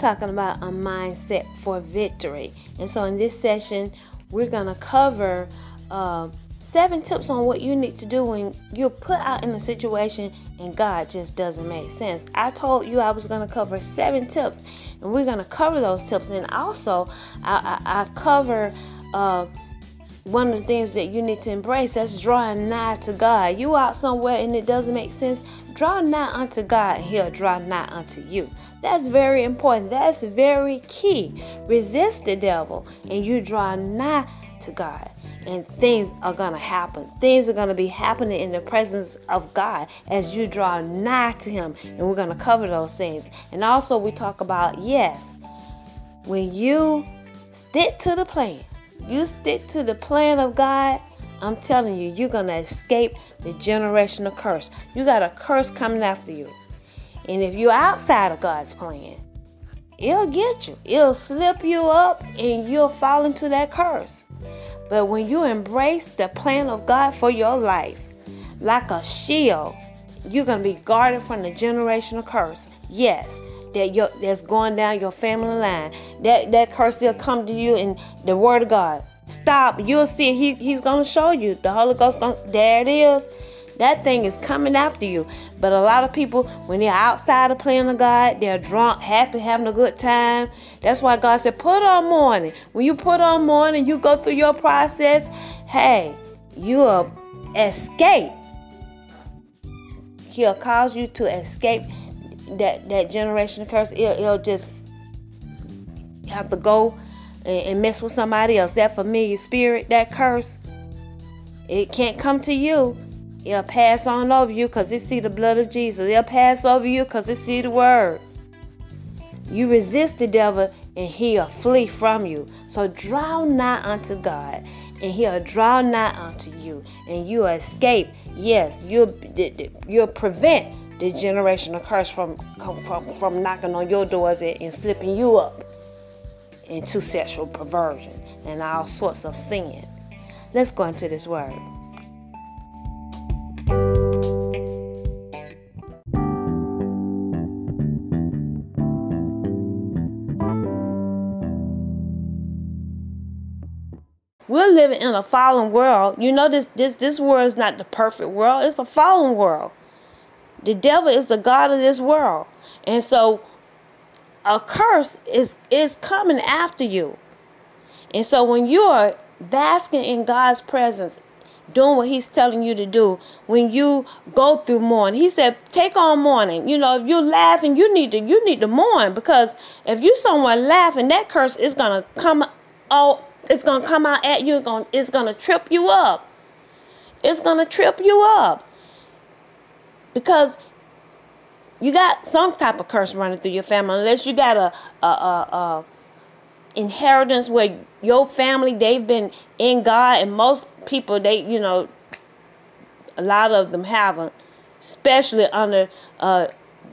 Talking about a mindset for victory. And so, in this session, we're going to cover uh, seven tips on what you need to do when you're put out in a situation and God just doesn't make sense. I told you I was going to cover seven tips, and we're going to cover those tips. And also, I, I, I cover. Uh, one of the things that you need to embrace that's drawing nigh to God. You out somewhere and it doesn't make sense, draw nigh unto God and He'll draw nigh unto you. That's very important. That's very key. Resist the devil and you draw nigh to God. And things are going to happen. Things are going to be happening in the presence of God as you draw nigh to Him. And we're going to cover those things. And also, we talk about yes, when you stick to the plan, you stick to the plan of God, I'm telling you, you're going to escape the generational curse. You got a curse coming after you. And if you're outside of God's plan, it'll get you. It'll slip you up and you'll fall into that curse. But when you embrace the plan of God for your life, like a shield, you're going to be guarded from the generational curse. Yes, that your, that's going down your family line. That that curse will come to you in the word of God. Stop. You'll see he, he's gonna show you. The Holy Ghost gonna, there it is. That thing is coming after you. But a lot of people, when they're outside of plan of God, they're drunk, happy, having a good time. That's why God said, put on mourning. When you put on mourning, you go through your process. Hey, you'll escape. He'll cause you to escape that that generation curse, it'll, it'll just have to go and, and mess with somebody else. That familiar spirit, that curse, it can't come to you. It'll pass on over you because it see the blood of Jesus. It'll pass over you because it see the word. You resist the devil and he'll flee from you. So draw nigh unto God and he'll draw nigh unto you and you'll escape. Yes, you'll, you'll prevent the generational curse from, from, from knocking on your doors and, and slipping you up into sexual perversion and all sorts of sin. Let's go into this word. We're living in a fallen world. You know this this this world is not the perfect world. It's a fallen world. The devil is the God of this world. And so a curse is is coming after you. And so when you're basking in God's presence, doing what he's telling you to do, when you go through mourning, he said, take on mourning. You know, if you're laughing, you need to you need to mourn because if you someone laughing, that curse is gonna come out, it's gonna come out at you, it's gonna, it's gonna trip you up. It's gonna trip you up because you got some type of curse running through your family unless you got a, a, a, a inheritance where your family they've been in God and most people they you know a lot of them haven't especially under uh,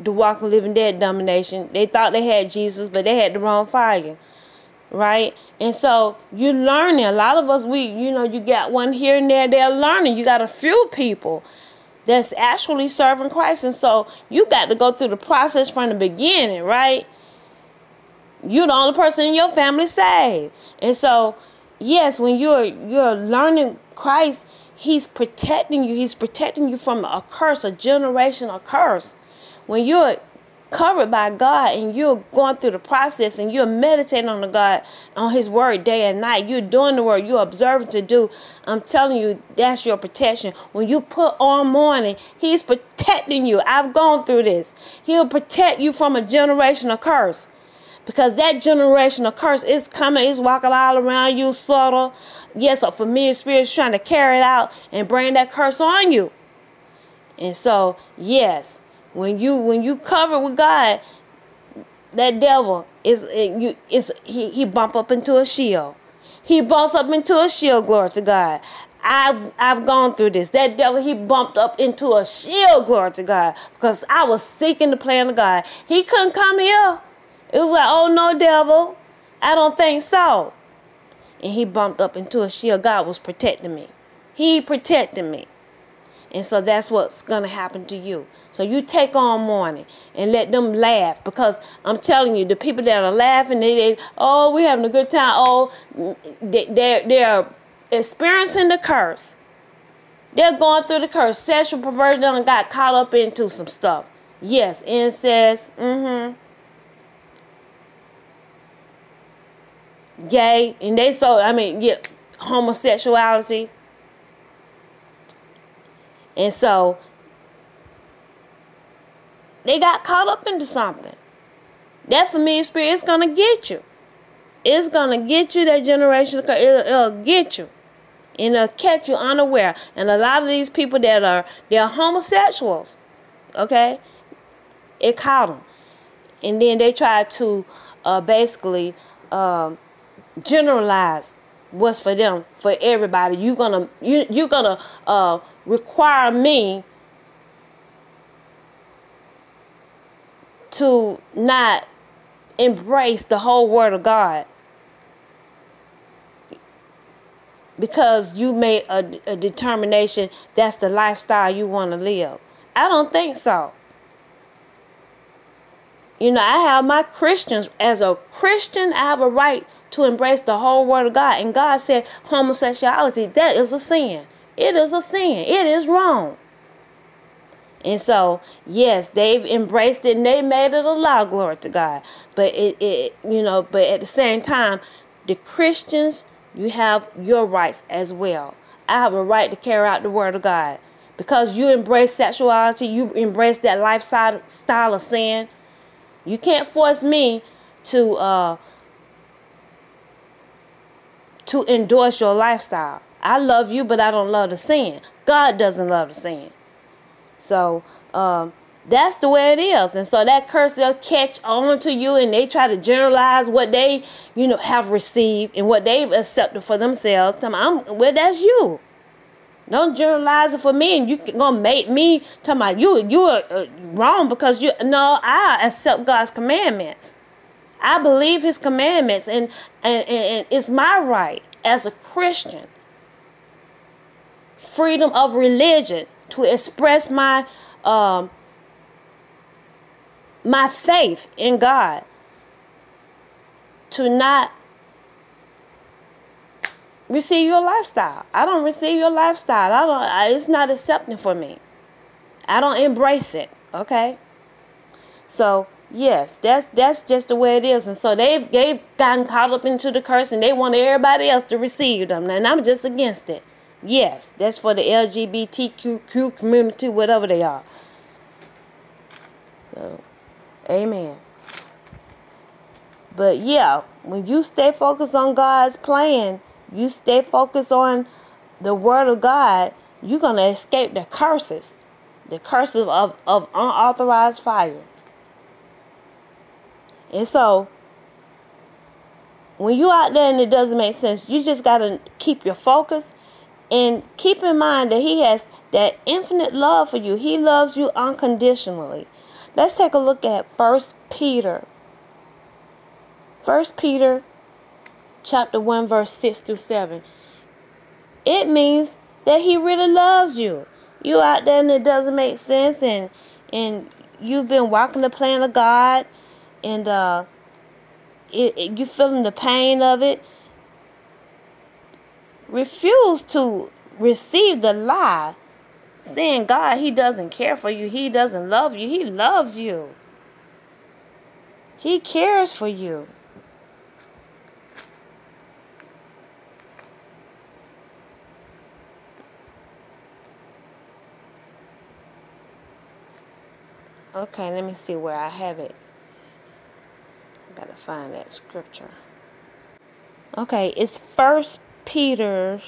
the walking living dead domination. They thought they had Jesus but they had the wrong fire right? And so you're learning. A lot of us we you know you got one here and there they're learning. You got a few people that's actually serving Christ. And so you got to go through the process from the beginning, right? You're the only person in your family saved. And so, yes, when you're you're learning Christ, He's protecting you. He's protecting you from a curse, a generational curse. When you're covered by God and you're going through the process and you're meditating on the God on his word day and night. You're doing the word, you're observing to do. I'm telling you, that's your protection. When you put on mourning, he's protecting you. I've gone through this. He'll protect you from a generational curse. Because that generational curse is coming, it's walking all around you, subtle. Yes, a familiar spirit is trying to carry it out and bring that curse on you. And so, yes, when you when you cover with God, that devil is you is he he bump up into a shield. He bumps up into a shield. Glory to God. I've I've gone through this. That devil he bumped up into a shield. Glory to God because I was seeking the plan of God. He couldn't come here. It was like, oh no, devil, I don't think so. And he bumped up into a shield. God was protecting me. He protected me. And so that's what's going to happen to you. So you take on mourning and let them laugh because I'm telling you, the people that are laughing, they, they oh, we're having a good time. Oh, they, they're, they're experiencing the curse. They're going through the curse. Sexual perversion got caught up into some stuff. Yes, incest. Mm-hmm. Gay. And they so, I mean, yeah, homosexuality. And so they got caught up into something. That familiar spirit is gonna get you. It's gonna get you that generation. It'll, it'll get you, and it'll catch you unaware. And a lot of these people that are they're homosexuals, okay, it caught them, and then they try to uh, basically um, generalize what's for them for everybody. You're gonna you you're gonna uh, require me to not embrace the whole word of God because you made a, a determination that's the lifestyle you want to live. I don't think so. You know, I have my Christians as a Christian, I have a right to embrace the whole word of God. And God said homosexuality, that is a sin. It is a sin. It is wrong. And so, yes, they've embraced it and they made it a law, glory to God. But it, it you know, but at the same time, the Christians, you have your rights as well. I have a right to carry out the word of God. Because you embrace sexuality, you embrace that lifestyle style of sin. You can't force me to uh to endorse your lifestyle. I love you, but I don't love the sin. God doesn't love the sin. So um, that's the way it is. And so that curse they'll catch on to you and they try to generalize what they, you know, have received and what they've accepted for themselves. Tell me, I'm well, that's you. Don't generalize it for me and you gonna make me tell me you you are uh, wrong because you no, I accept God's commandments. I believe his commandments and, and, and, and it's my right as a Christian freedom of religion to express my um, my faith in God to not receive your lifestyle. I don't receive your lifestyle. I don't I, it's not accepting for me. I don't embrace it, okay? So, yes, that's that's just the way it is. And so they've they've gotten caught up into the curse and they want everybody else to receive them. And I'm just against it. Yes, that's for the LGBTQ community, whatever they are. So, amen. But yeah, when you stay focused on God's plan, you stay focused on the Word of God, you're going to escape the curses, the curses of, of unauthorized fire. And so, when you out there and it doesn't make sense, you just got to keep your focus and keep in mind that He has that infinite love for you. He loves you unconditionally. Let's take a look at First Peter. First Peter chapter 1 verse 6 through 7. It means that he really loves you. You out there and it doesn't make sense and and you've been walking the plan of God and uh it, it, you feeling the pain of it refuse to receive the lie saying God he doesn't care for you, he doesn't love you. He loves you. He cares for you. Okay, let me see where I have it. I gotta find that scripture. Okay, it's First Peter,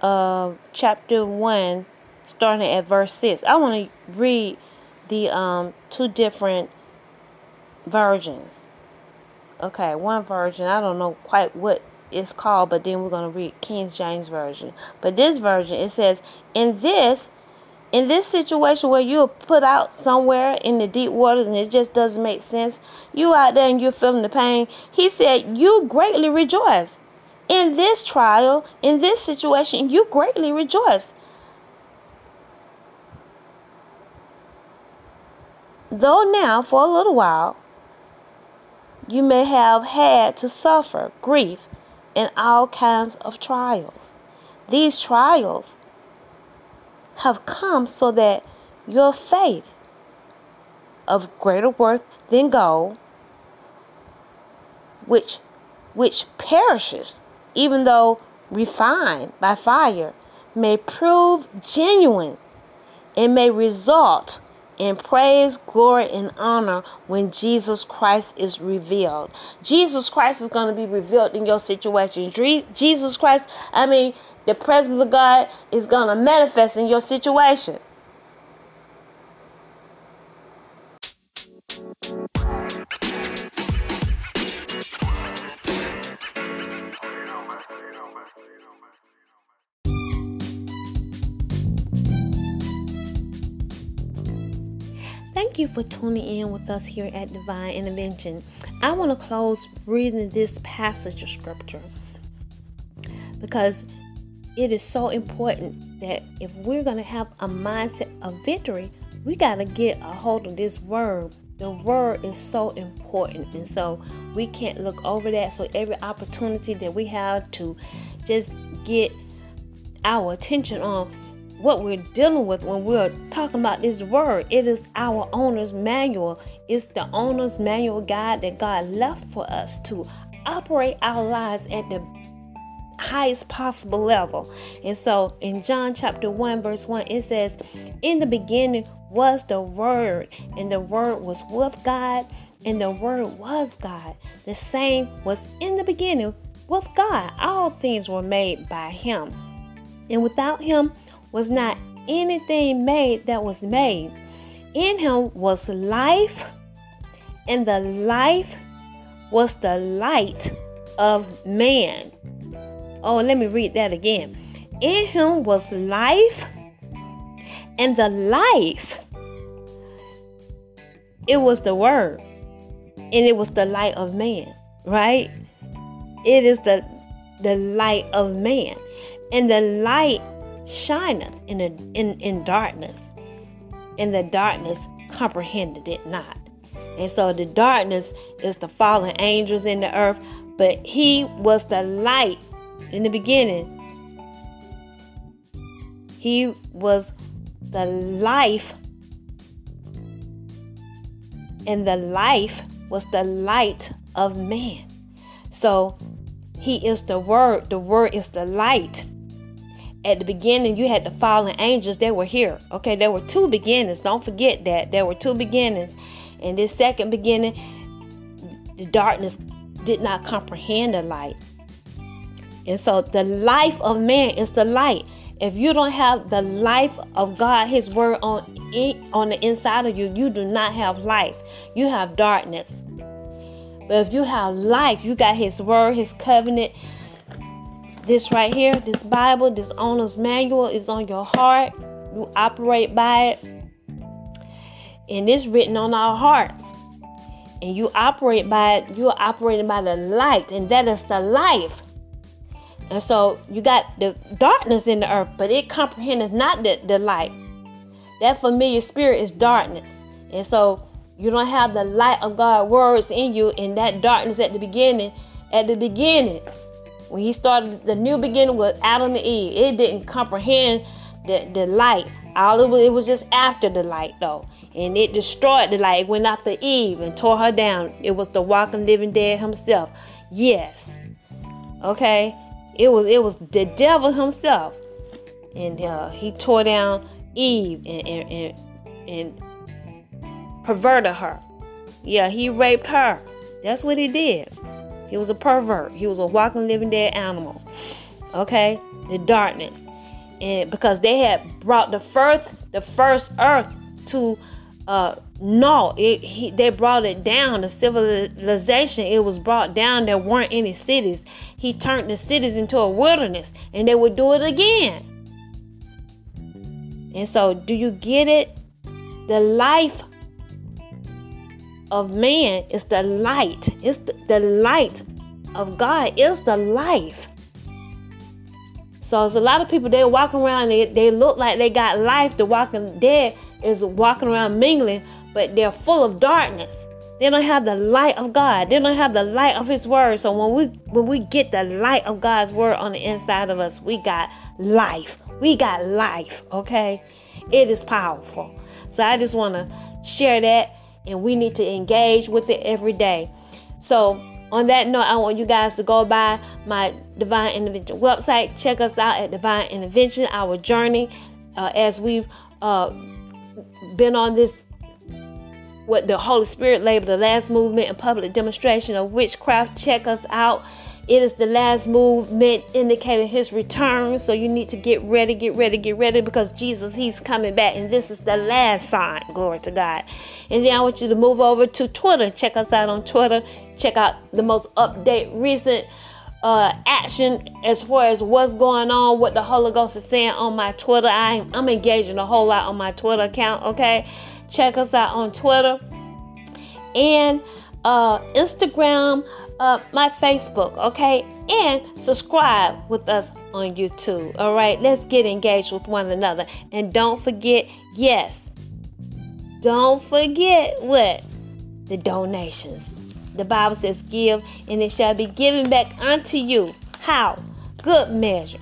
uh, chapter one, starting at verse six. I want to read the um two different versions. Okay, one version. I don't know quite what it's called, but then we're gonna read King James version. But this version it says, "In this." in this situation where you're put out somewhere in the deep waters and it just doesn't make sense, you out there and you're feeling the pain, he said, You greatly rejoice. In this trial, in this situation, you greatly rejoice. Though now, for a little while, you may have had to suffer grief in all kinds of trials. These trials have come so that your faith of greater worth than gold which which perishes even though refined by fire may prove genuine and may result in praise, glory, and honor when Jesus Christ is revealed. Jesus Christ is going to be revealed in your situation. Jesus Christ, I mean, the presence of God is going to manifest in your situation. Thank you for tuning in with us here at Divine Intervention. I want to close reading this passage of scripture because it is so important that if we're going to have a mindset of victory, we got to get a hold of this word. The word is so important, and so we can't look over that. So, every opportunity that we have to just get our attention on what we're dealing with when we're talking about this word, it is our owner's manual. It's the owner's manual guide that God left for us to operate our lives at the highest possible level. And so in John chapter 1, verse 1, it says, In the beginning was the Word, and the Word was with God, and the Word was God. The same was in the beginning with God. All things were made by Him. And without Him was not anything made that was made. In Him was life, and the life was the light of man. Oh, let me read that again. In him was life, and the life, it was the word, and it was the light of man, right? It is the the light of man, and the light shineth in, a, in, in darkness, and the darkness comprehended it not. And so the darkness is the fallen angels in the earth, but he was the light in the beginning. He was the life, and the life was the light of man. So he is the word, the word is the light. At the beginning, you had the fallen angels, they were here. Okay, there were two beginnings. Don't forget that. There were two beginnings. And this second beginning, the darkness did not comprehend the light. And so the life of man is the light. If you don't have the life of God, His word on on the inside of you, you do not have life. You have darkness. But if you have life, you got His word, His covenant. This right here, this Bible, this owner's manual is on your heart. You operate by it. And it's written on our hearts. And you operate by it, you're operating by the light, and that is the life. And so you got the darkness in the earth, but it comprehends not the, the light. That familiar spirit is darkness. And so you don't have the light of God words in you in that darkness at the beginning. At the beginning, when he started the new beginning with Adam and Eve, it didn't comprehend the, the light. All it was, it was just after the light though. and it destroyed the light. It went after Eve and tore her down. It was the walking, living dead himself. Yes. Okay. It was it was the devil himself, and uh, he tore down Eve and and, and and perverted her. Yeah, he raped her. That's what he did. He was a pervert. He was a walking, living dead animal. Okay, the darkness, and because they had brought the first the first earth to uh no it he, they brought it down. The civilization it was brought down. There weren't any cities. He turned the cities into a wilderness and they would do it again. And so do you get it? The life of man is the light it's the, the light of god is the life so there's a lot of people they walk around they, they look like they got life the walking dead is walking around mingling, but they're full of darkness. They don't have the light of God. They don't have the light of His Word. So when we when we get the light of God's Word on the inside of us, we got life. We got life. Okay, it is powerful. So I just want to share that, and we need to engage with it every day. So on that note, I want you guys to go by my Divine Intervention website. Check us out at Divine Intervention, our journey uh, as we've uh, been on this what the Holy Spirit labeled the last movement and public demonstration of witchcraft. Check us out. It is the last movement indicating his return. So you need to get ready, get ready, get ready because Jesus, he's coming back. And this is the last sign. Glory to God. And then I want you to move over to Twitter. Check us out on Twitter. Check out the most update, recent uh, action as far as what's going on, what the Holy Ghost is saying on my Twitter. I, I'm engaging a whole lot on my Twitter account, okay? Check us out on Twitter and uh, Instagram, uh, my Facebook, okay? And subscribe with us on YouTube, all right? Let's get engaged with one another. And don't forget, yes, don't forget what? The donations. The Bible says, Give, and it shall be given back unto you. How? Good measure.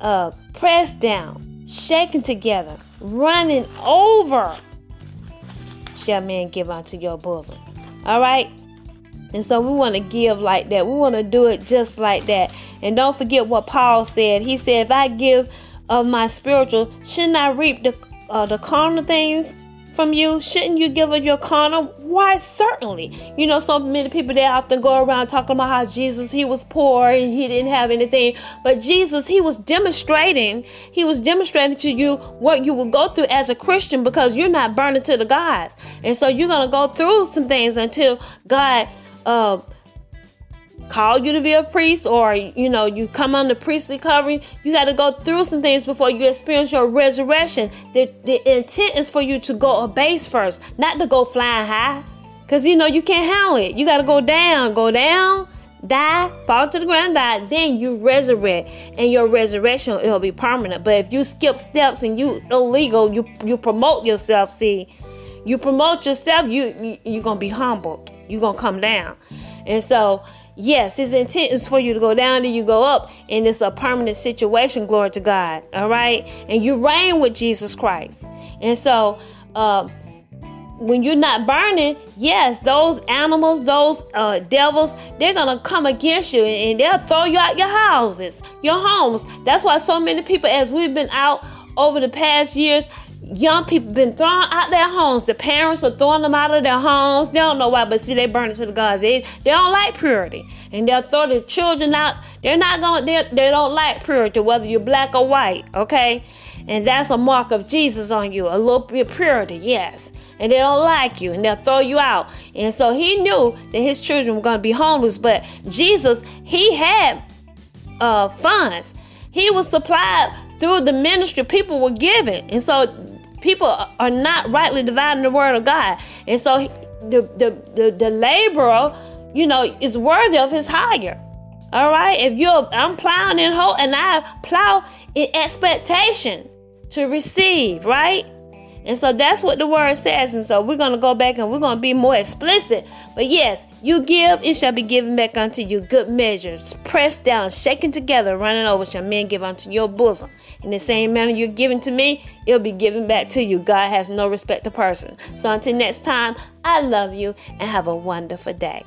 Uh, pressed down, shaken together, running over, shall man give unto your bosom. All right? And so we want to give like that. We want to do it just like that. And don't forget what Paul said. He said, If I give of my spiritual, shouldn't I reap the, uh, the carnal things? From you? Shouldn't you give of your carnal? Why, certainly. You know, so many people they often go around talking about how Jesus, he was poor and he didn't have anything. But Jesus, he was demonstrating, he was demonstrating to you what you will go through as a Christian because you're not burning to the gods. And so you're going to go through some things until God, uh, call you to be a priest or you know you come the priestly covering you got to go through some things before you experience your resurrection. The, the intent is for you to go a base first not to go flying high. Because you know you can't handle it. You got to go down go down die fall to the ground die. Then you resurrect. And your resurrection it'll be permanent. But if you skip steps and you illegal you you promote yourself see. You promote yourself you, you you're gonna be humbled. You're gonna come down. And so Yes, his intent is for you to go down and you go up, and it's a permanent situation, glory to God. All right. And you reign with Jesus Christ. And so, uh, when you're not burning, yes, those animals, those uh, devils, they're gonna come against you and they'll throw you out your houses, your homes. That's why so many people, as we've been out over the past years, young people been thrown out their homes. The parents are throwing them out of their homes. They don't know why, but see, they burn it to the gods. They they don't like purity, and they'll throw their children out. They're not gonna. They don't like purity, whether you're black or white. Okay, and that's a mark of Jesus on you. A little bit purity, yes. And they don't like you, and they'll throw you out. And so he knew that his children were gonna be homeless, but Jesus, he had uh, funds. He was supplied through the ministry people were giving. And so people are not rightly dividing the word of God. And so the, the, the, the laborer, you know, is worthy of his hire. All right. If you're, I'm plowing in hope and I plow in expectation to receive, right? And so that's what the word says. And so we're going to go back and we're going to be more explicit. But yes, you give, it shall be given back unto you. Good measures, pressed down, shaken together, running over, shall men give unto your bosom. In the same manner you're giving to me, it'll be given back to you. God has no respect to person. So until next time, I love you and have a wonderful day.